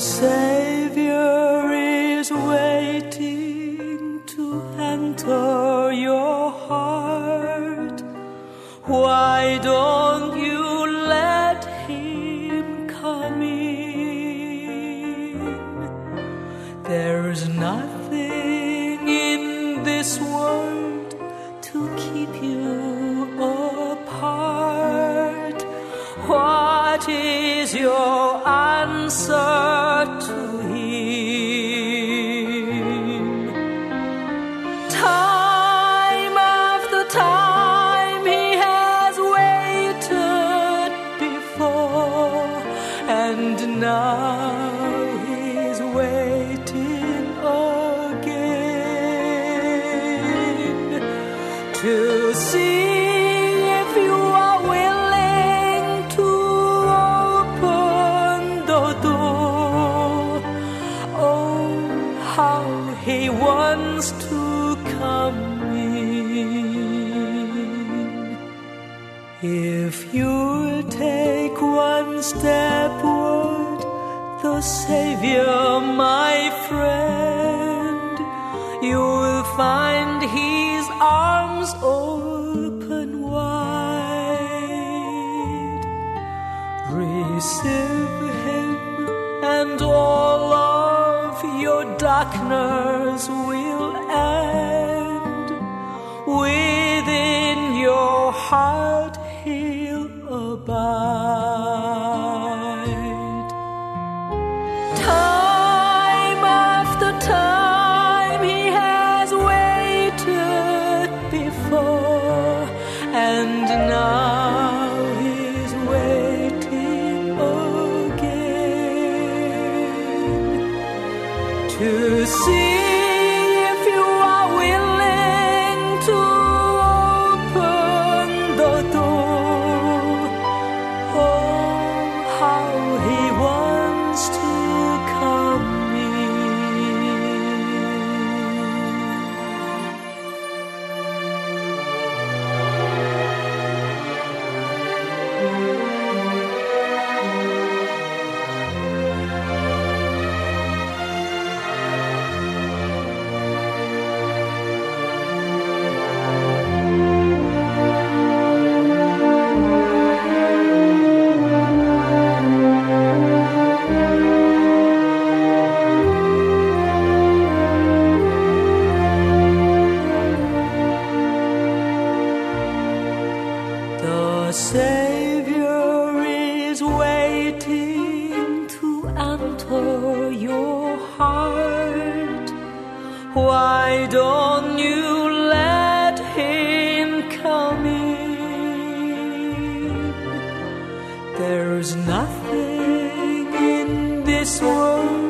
Savior is waiting to enter your heart. Why don't come in. If you'll take one step toward the Savior, my friend, you'll find His arms open wide. Receive Him, and all of your darkness will heart, He'll abide. Time after time he has waited before, and now he's waiting again to see The Savior is waiting to enter your heart. Why don't you let him come in? There's nothing in this world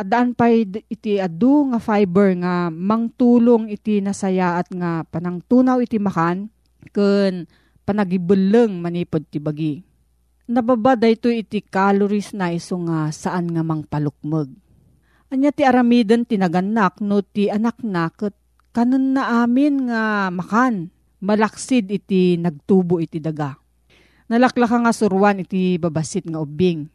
Adaan pa iti adu nga fiber nga mangtulong iti nasayaat nga panangtunaw iti makan ken panagibeleng manipod ti bagi. Nababa dayto iti calories na iso nga saan nga mangpalukmeg. Anya ti aramiden tinaganak no ti anak na ket kanon na amin nga makan malaksid iti nagtubo iti daga. Nalaklaka nga surwan iti babasit nga ubing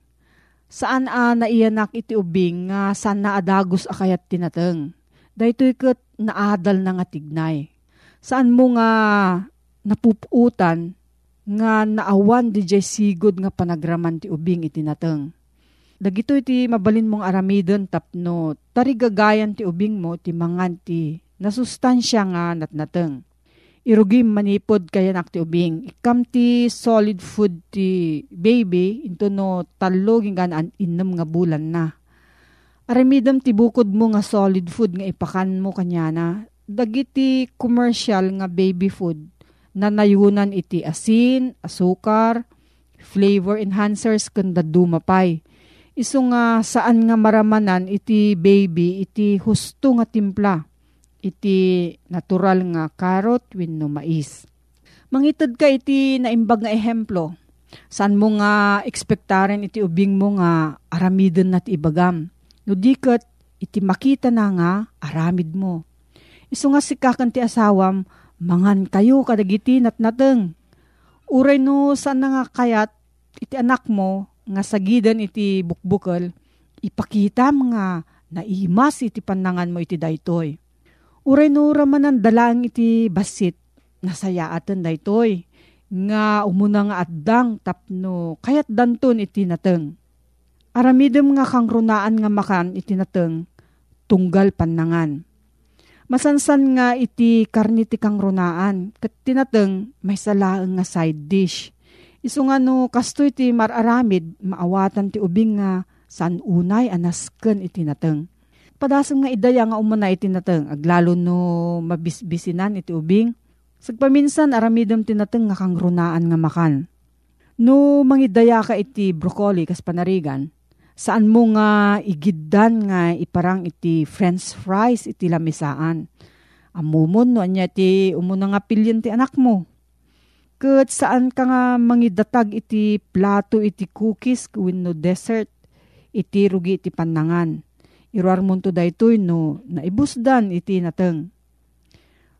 saan a naiyanak iti ubing nga saan na adagos akayat tinateng. Daytoy ket naadal na nga tignay. Saan mo nga napuputan nga naawan di jay sigod nga panagraman ti ubing iti nateng. Dagito iti mabalin mong aramidon tapno tarigagayan ti ubing mo ti mangan ti nasustansya nga natnateng. Irugim manipod kaya nak ti ubing. Ikam ti solid food ti baby into no talo gingan an innem nga bulan na. Aramidam ti bukod mo nga solid food nga ipakan mo kanya na. Dagiti commercial nga baby food na nayunan iti asin, asukar, flavor enhancers kanda dumapay. Isu nga saan nga maramanan iti baby iti husto nga timpla iti natural nga carrot wenno mais. Mangitid ka iti naimbag nga ehemplo. San mo nga ekspektaren iti ubing mo nga aramiden na ti ibagam. No diket iti makita na nga aramid mo. Isu nga sikakan ti asawam, mangan kayo kadagiti natnateng. Uray no saan nga kayat iti anak mo nga sagidan iti bukbukal, ipakita nga naimas iti panangan mo iti daytoy Uray no ramanan dalang iti basit, nasayaatan daytoy. Nga umuna nga addang tapno kayat danton iti nateng. Aramidem nga kang runaan nga makan iti nateng, tunggal panangan. Masansan nga iti karniti kang runaan, kat tinateng may salaang nga side dish. Isu nga no kasto iti mararamid, maawatan ti ubing nga san unay anasken iti nateng padasam nga idaya nga umana iti nateng aglalo no mabisbisinan iti ubing. Sagpaminsan aramidem tinateng nga kang runaan nga makan. No mangidaya ka iti broccoli kas panarigan, saan mo nga igiddan nga iparang iti french fries iti lamisaan. Amumon no anya ti umuna nga pilyon ti anak mo. Kat saan ka nga mangidatag iti plato iti cookies no dessert, iti rugi iti panangan. Iruar mo to daytoy no naibusdan iti nateng.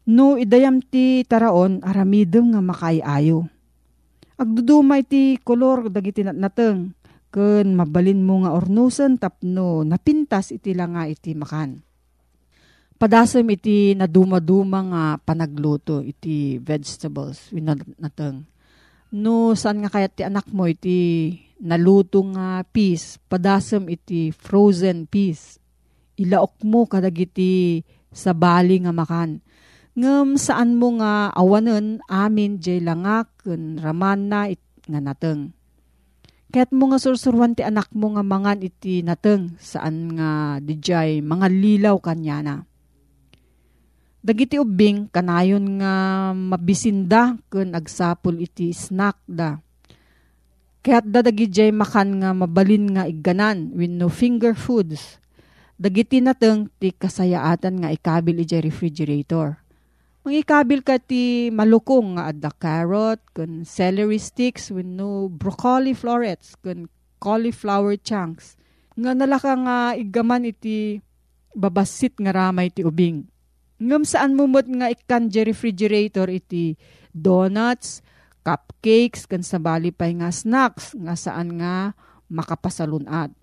No idayam ti taraon aramidem nga makaayayo. Agduduma iti kolor dagiti nateng ken mabalin mo nga ornusan tapno napintas iti langa iti makan. Padasem iti naduma-duma nga panagluto iti vegetables nateng. No saan nga kayat ti anak mo iti naluto nga peas, padasem iti frozen peas. Ilaok mo kadagiti sa bali nga makan. Ngem saan mo nga awanen amin jay langak ken raman na it, nga nateng. Kaya't mo nga sursurwan ti anak mo nga mangan iti nateng saan nga dijay mga lilaw kanya. Dagiti ubing kanayon nga mabisinda ken agsapol iti snack da. Kaya't dadagi jay makan nga mabalin nga igganan with no finger foods. Dagiti nateng ti kasayaatan nga ikabil iti refrigerator. Mangikabil ka ti malukong nga adda carrot, kun celery sticks, with no broccoli florets, kun cauliflower chunks. Nga nalaka nga igaman iti babasit nga ramay ti ubing. Ngam saan mumot nga ikan di refrigerator iti donuts, cupcakes, kan sabali pay nga snacks, nga saan nga makapasalunat.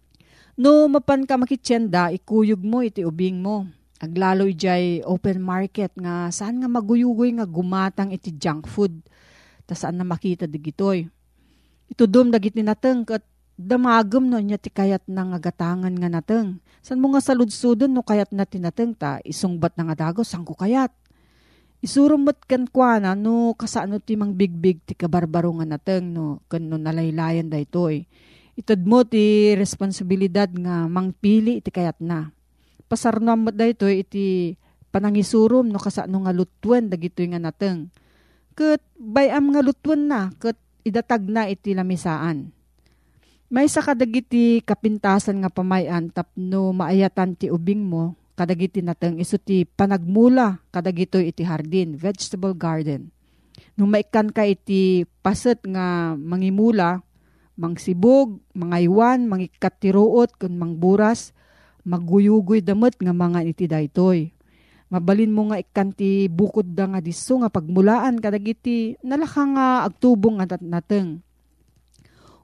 No mapan ka makitsenda, ikuyog mo iti ubing mo Aglalo ijay open market nga saan nga maguyugoy nga gumatang iti junk food. Ta saan na makita digitoy. Ito dum dagiti nateng kat damagem no niya ti kayat na nga gatangan nga nateng. San mo nga saludsudon no kayat na tinateng ta isungbat na nga dago sang ko kayat. Isurumot kan kwa na no kasano ti mang bigbig ti kabarbaro nga nateng no kan no nalaylayan da itoy. Itad mo ti responsibilidad nga mangpili iti kayat na pasarnam mo dayto iti panangisurum no kasano nga lutwen dagitoy nga nateng. Ket bayam nga lutwen na ket idatag na iti lamisaan. May sa kadagiti kapintasan nga pamayan tapno maayatan ti ubing mo kadagiti nateng iso ti panagmula kadagitoy iti hardin, vegetable garden. Nung maikan ka iti paset nga mangimula, mangsibog, mangaywan, mangikatiruot, kun mangburas, maguyugoy damot nga mga iti daytoy. Mabalin mo nga ikanti bukod da nga diso nga pagmulaan kadagiti nalaka nga agtubong nga nateng.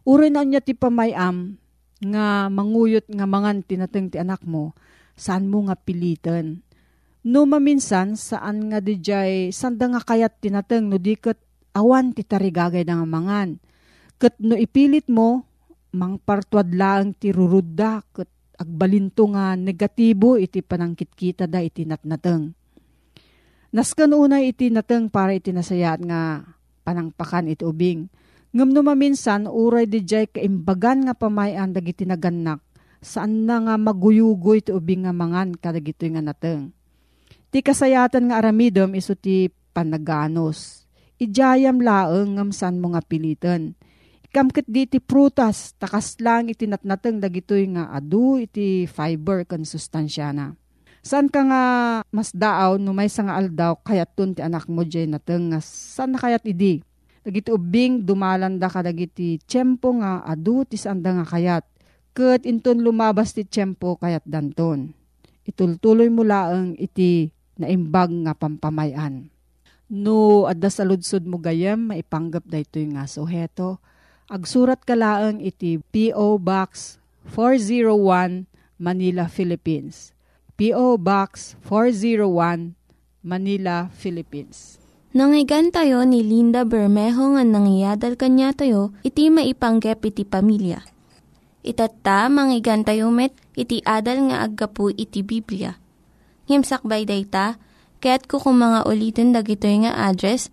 Uri na niya ti pamayam nga manguyot nga mangan tinateng ti anak mo, saan mo nga pilitan. No maminsan, saan nga dijay, sanda nga kayat tinateng no diket awan ti tarigagay nga mangan. Ket no ipilit mo, mangpartuad lang ti rurudda, ket agbalinto nga negatibo iti panangkitkita da iti natnateng. Naskan unay iti nateng para iti nasayat nga panangpakan iti ubing. Ngam no maminsan, uray di jay kaimbagan nga pamayan dagiti naganak, saan na nga maguyugoy iti ubing nga mangan kadagito nga nateng. Ti kasayatan nga aramidom iso ti panaganos. Ijayam laeng ngam saan mo nga pilitan Kamkit di iti prutas, takas lang iti natnateng dagitoy nga adu iti fiber kan sustansya na. San ka nga mas daaw no may nga aldaw kayat tun ti anak mo dyan nateng nga san na kayat idi. Dagiti ubing dumalanda ka dagiti tiyempo nga adu ti sanda nga kayat. Kat inton lumabas ti tiyempo kayat danton. Itultuloy mo laang iti naimbag nga pampamayan. No, adda sa mo gayam, maipanggap da ito yung nga suheto. Agsurat ka laang iti P.O. Box 401 Manila, Philippines. P.O. Box 401 Manila, Philippines. Nangyigan tayo ni Linda Bermejo nga nangyadal kanya tayo, iti maipanggep iti pamilya. Itatta, manggigan met, iti adal nga aggapu iti Biblia. Ngimsakbay day ta, kaya't kukumanga ulitin dagito nga address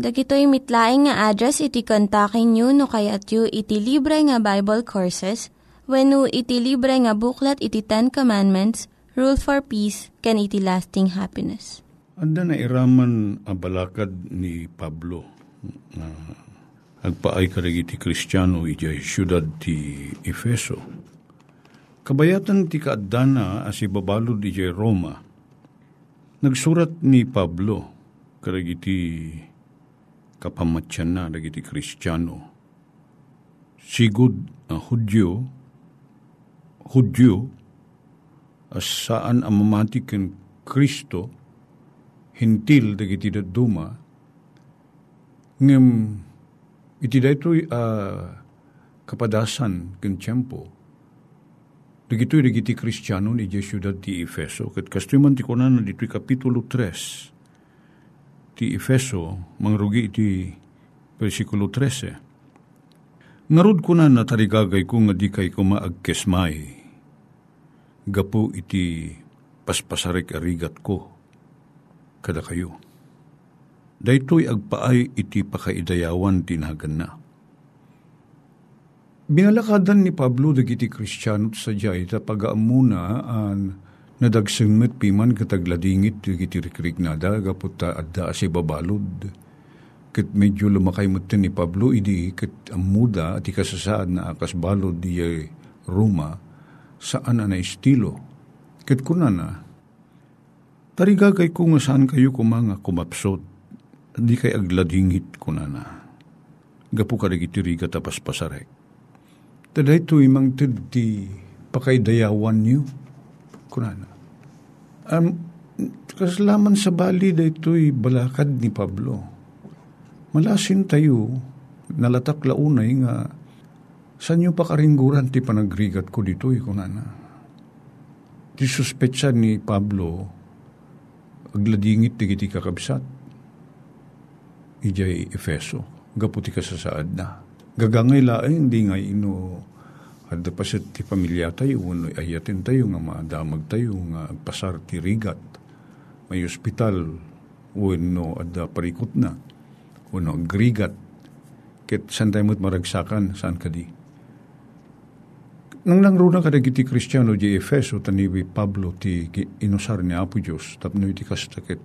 Dagitoy mitlaing nga address iti kontakin nyo no kayat yu iti libre nga Bible Courses when iti libre nga buklat iti Ten Commandments, Rule for Peace, can iti lasting happiness. Anda na iraman abalakad ni Pablo na agpaay karag iti Kristiyano iti syudad ti Efeso. Kabayatan ti kaadana as ibabalod iti Roma. Nagsurat ni Pablo karag iti kapamatyan na dagiti Kristiyano. Sigud a Hudyo, Hudyo, as saan ang mamati ken Kristo, hintil dagiti daduma, ngem iti daytoy uh, kapadasan ken tiyempo, dagitoy dagiti Kristiyano ni Jesu ti Efeso, ket kastoy man ti kunan dito'y kapitulo 3, ti Efeso, mangrugi ti versikulo 13. Ngarod ko na natarigagay ko nga di kay ko maagkesmay. Gapo iti paspasarik arigat ko. Kada kayo. Daytoy agpaay iti pakaidayawan tinagan na. Binalakadan ni Pablo dagiti Kristiyano sa jay ta pagaamuna an Nadagsengmet piman katagladingit iti rikrik nada gaputa adda si babalod. Kat medyo lumakay mo ni Pablo idi kat amuda at ikasasaad na akas balod di Roma saan na estilo. Kat kunana, tarigagay ko nga saan kayo kumanga kumapsot di kay agladingit kunana. Gapu ka iti riga tapas pasarek. Taday ito imang ti pakaidayawan niyo kunana. Um, kaslaman sa bali da ito'y balakad ni Pablo. Malasin tayo, nalatak launay nga, saan nyo pa karingguran ti panagrigat ko dito'y kunana. Ti suspetsa ni Pablo, agladingit ti kiti kakabsat. Ijay Efeso, gaputi ka sa saad na. Gagangay laeng, hindi nga ino at pasit ti pamilya tayo, uno ayatin tayo nga madamag tayo nga pasar ti rigat. May ospital, uno at parikot na. Uno agrigat. Ket saan tayo maragsakan, saan ka di? Nang nangruna ka ti Kristiyano di Efeso, taniwi Pablo ti inusar ni Apo Diyos, tapno iti kastakit.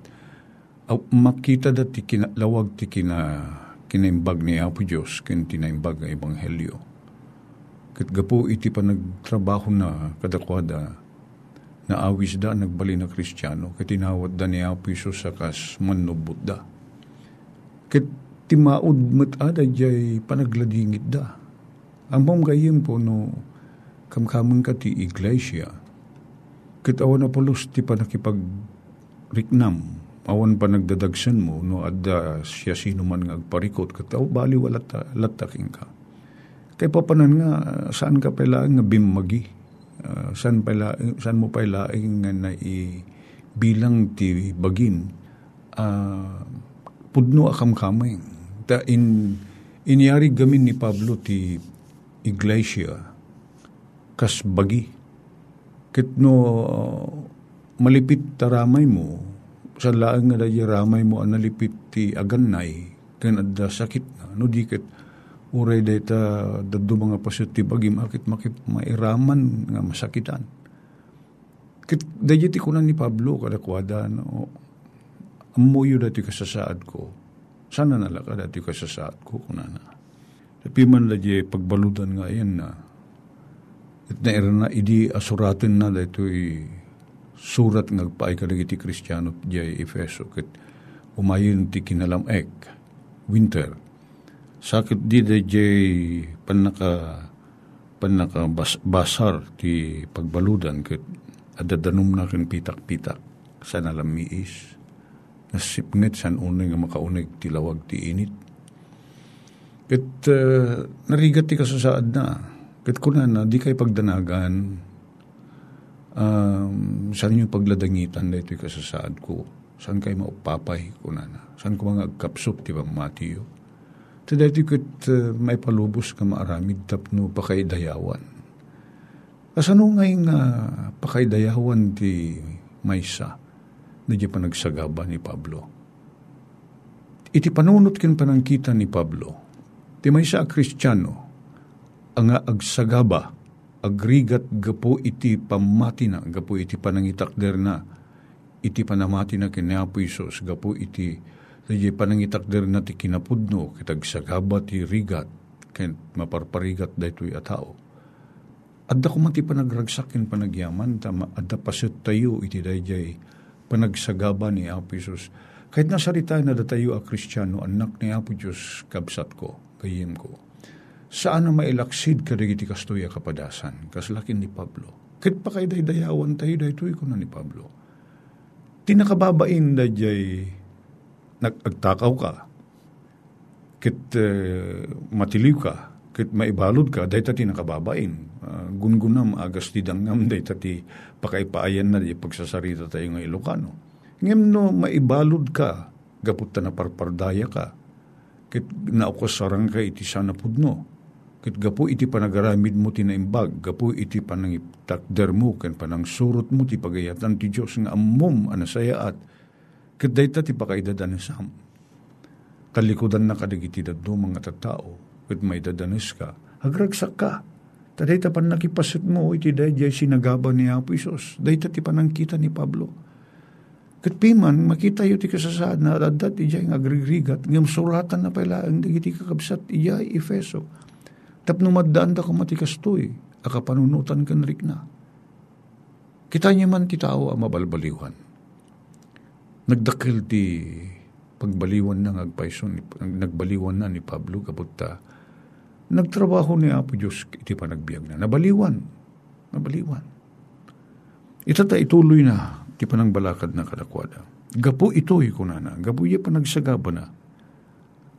Makita dati kinalawag ti kina, kinaimbag ni Apo Diyos, kin tinaimbag nga Ebanghelyo Kat gapo iti pa nagtrabaho na kadakwada na awis da nagbali na kristyano kat tinawad da ni Apo Isos sa kas manubot da. Kat timaod matada jay panagladingit da. Ang mong gayim po no kamkamang ka ti iglesia. Kat awan na polos ti pa nakipag riknam awan pa nagdadagsan mo no adda siya sino man nga agparikot kat aw bali wala ta, lataking ka Kay papanan nga, saan ka pala nga bimagi? Uh, saan, pala, saan mo pala nga na i, bilang ti bagin? Uh, pudno akam kamay. Ta in, inyari gamin ni Pablo ti iglesia kas bagi. Kit no uh, malipit taramay mo, sa laang nga ramay mo ang nalipit ti aganay, kan adda sakit na, no di ket uray data daddo mga pasyot ti bagim akit makip mairaman nga masakitan. Kit dayet ikunan ni Pablo kada kwada no amuyo dati kasasaad ko. Sana nalaka dati kasasaad ko kunana. Tapi man la pagbaludan nga yan na at na na idi asuratin na dito surat nga paay kalagiti kristyano di Efeso ket umayon ti kinalam ek winter sakit di da panaka panaka bas, basar ti pagbaludan ket adadanom na ken pitak-pitak. Sa nalamiis nasipnget san unay nga makaunig ti lawag ti init. Ket uh, narigat ti kasasaad na. Ket kuna na di kay pagdanagan. Um, saan yung pagladangitan na ito'y kasasaad ko? Saan kay maupapay kuna na? Saan ko mga agkapsop ti matiyo Tadati kat uh, may palubos ka maaramid tapno pakaidayawan. Asano nga uh, pakaidayawan ti maysa na di pa nagsagaba ni Pablo. iti panunot ken panangkita ni Pablo, ti may sa kristyano, ang agsagaba, agrigat gapo iti pamati na, gapo iti panangitakder na, iti panamati na kinapo Isos, gapo iti iti panangitakder na ti kinapudno, kitagsagaba ti rigat, ken maparparigat daytoy a tao. Adda ko man ti panagyaman, tama, adda pasit tayo iti dayjay panagsagaba ni Apo Isos. Kahit nasarita na datayo a kristyano, anak ni Apo Diyos, kabsat ko, kayim ko. Saan na mailaksid ka iti kastoy a kapadasan, kaslakin ni Pablo. Kahit pa kay daydayawan tayo, daytoy ko na ni Pablo. Tinakababain da jay nagagtakaw ka, kit uh, matiliw ka, kit maibalod ka, dahi tati nakababain. Uh, gungunam agas ti dangam, dahi tati pakaipaayan na di pagsasarita tayo ng Ilocano. Ngem no maibalod ka, gapot na parpardaya ka, kit naukasarang ka iti sana pudno. Kit gapo iti panagaramid mo tinaimbag, gapo iti panangitakder mo, ken panang surot mo ti pagayatan ti Diyos nga amom anasaya at kit dahi tati pakaidadan sam talikudan na kadigiti daddo mga tatao, kat may dadanes ka, agragsak ka. Taday tapan nakipasit mo, iti dayjay sinagaba ni Apo Isos. Day ti panangkita ni Pablo. Kat makita yu ti kasasaad na adat ijay ng agrigrigat, ngam suratan na pala ang digiti kakabsat ijay Efeso. Tapno maddaan da kumatikastoy, akapanunutan kan rik na. Kita niya man ti tao ang mabalbaliwan. Nagdakil ti pagbaliwan na agpayson, nagbaliwan na ni Pablo kaputa, nagtrabaho ni Apo Diyos iti panagbiag na. Nabaliwan. Nabaliwan. Itata ituloy na ti panang balakad na kadakwada. Gapo ito'y kunana. Gapo iya panagsagaba na.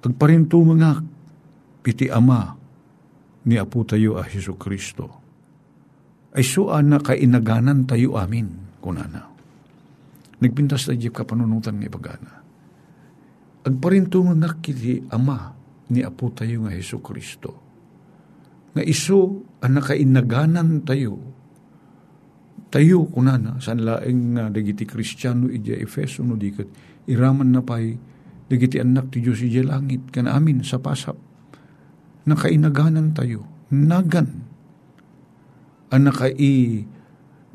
Agparinto mga piti ama ni Apo tayo a Heso Kristo. Ay suan na kainaganan tayo amin kunana. Nagpintas na ka panunutan ng ipagana agparinto nga kiti ama ni Apo tayo nga Heso Kristo. Nga iso ang nakainaganan tayo. Tayo kunana, san laeng nga dagiti Kristiyano ija Efeso no dikat, iraman na pay dagiti anak ti Diyos ija langit, kan amin sa pasap. Nakainaganan tayo, nagan. Ang nakai,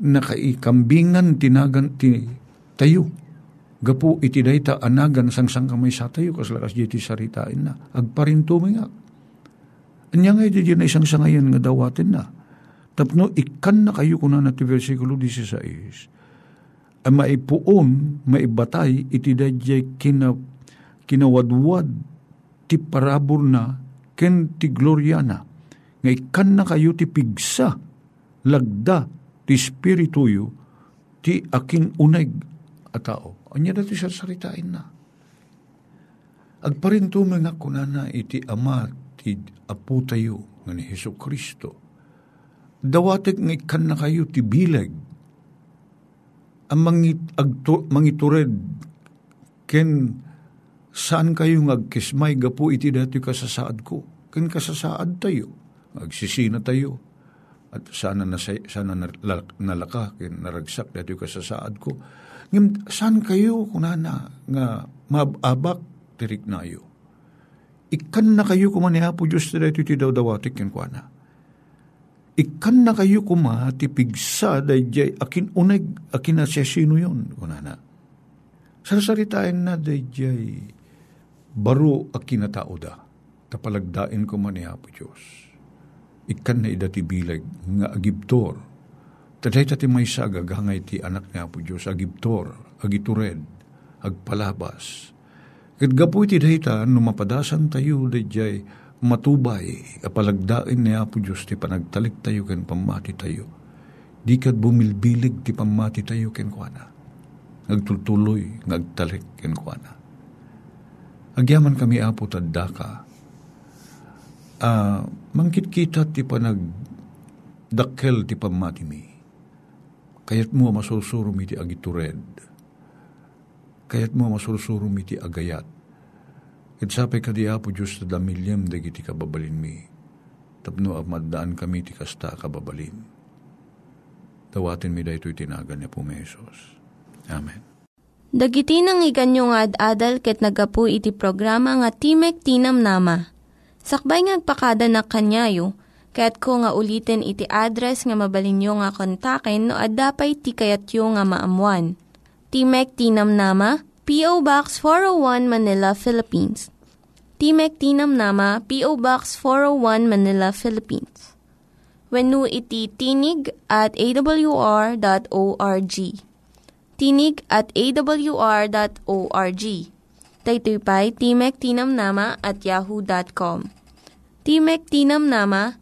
nakai kambingan tinagan ti tayo Gapu iti dayta anagan sang sang kamay sa tayo kas lakas jiti saritain na. Agparinto mingak. Anya nga iti na isang sangayan nga dawatin na. Tapno ikan na kayo kuna na ti versikulo 16. Ang maipuon, maibatay, iti dayjay kina, kinawadwad ti parabor na ken ti gloryana. Nga ikan na kayo ti pigsa, lagda, ti spirituyo, ti akin uneg a tao Anya dati siya saritain na. Agparinto mga kunana iti ama ti apo tayo nga ni Heso Kristo. Dawatek nga ikan na kayo ti bileg. Ang mangit, agto, mangitured ken saan kayo ngagkismay gapo iti dati kasasaad ko. Ken kasasaad tayo. Agsisina tayo. At sana, na, sana nalaka ken naragsak dati kasasaad ko Ngim, saan kayo kunana nga mababak tirik na iyo? Ikan na kayo kumaniha po Diyos na ito ti daw dawatik yan kuana. Ikan na kayo kuma ti pigsa dayjay akin uneg akin na sino yun kunana. Sarsaritain na dayjay baro akin na tao da tapalagdain ko maniha po Diyos. Ikan na idati bilag nga agibtor Taday tati may sa agagangay ti anak niya po Diyos, agibtor, agitured, agpalabas. Kat gapu iti dayta, numapadasan tayo, dayjay, matubay, apalagdain niya po Diyos, ti panagtalik tayo, ken pamati tayo. Di kat bumilbilig, ti pamati tayo, ken kuana. Nagtultuloy, ngagtalik, ken kuana. Agyaman kami apo tadda ka. Uh, mangkit kita ti panag dakkel ti pamati mi Kayat mo masusurum iti agitured. Kayat mo masusurum iti agayat. Kitsapay ka di apo Diyos na damilyam dagiti kababalin mi. Tapno amadaan kami ti kasta kababalin. Dawatin mi da ito'y tinagan niya po may Jesus. Amen. Dagiti nang iganyo nga ad-adal ket nagapu iti programa nga Timek Tinam Nama. Sakbay ngagpakada na kanyayo, ket ko nga ulitin iti address nga mabalinyo nga kontaken no ad-dapay tikayatyo nga maamuan. Timek Tinam Nama, P.O. Box 401 Manila, Philippines. Timek Tinam Nama, P.O. Box 401 Manila, Philippines. When iti tinig at awr.org tinig at awr.org. Daytoy pa'y Timek Tinamnama at yahoo.com. Timek Tinamnama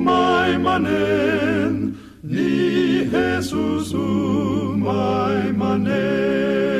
umay manen, ni Jesus umay manen.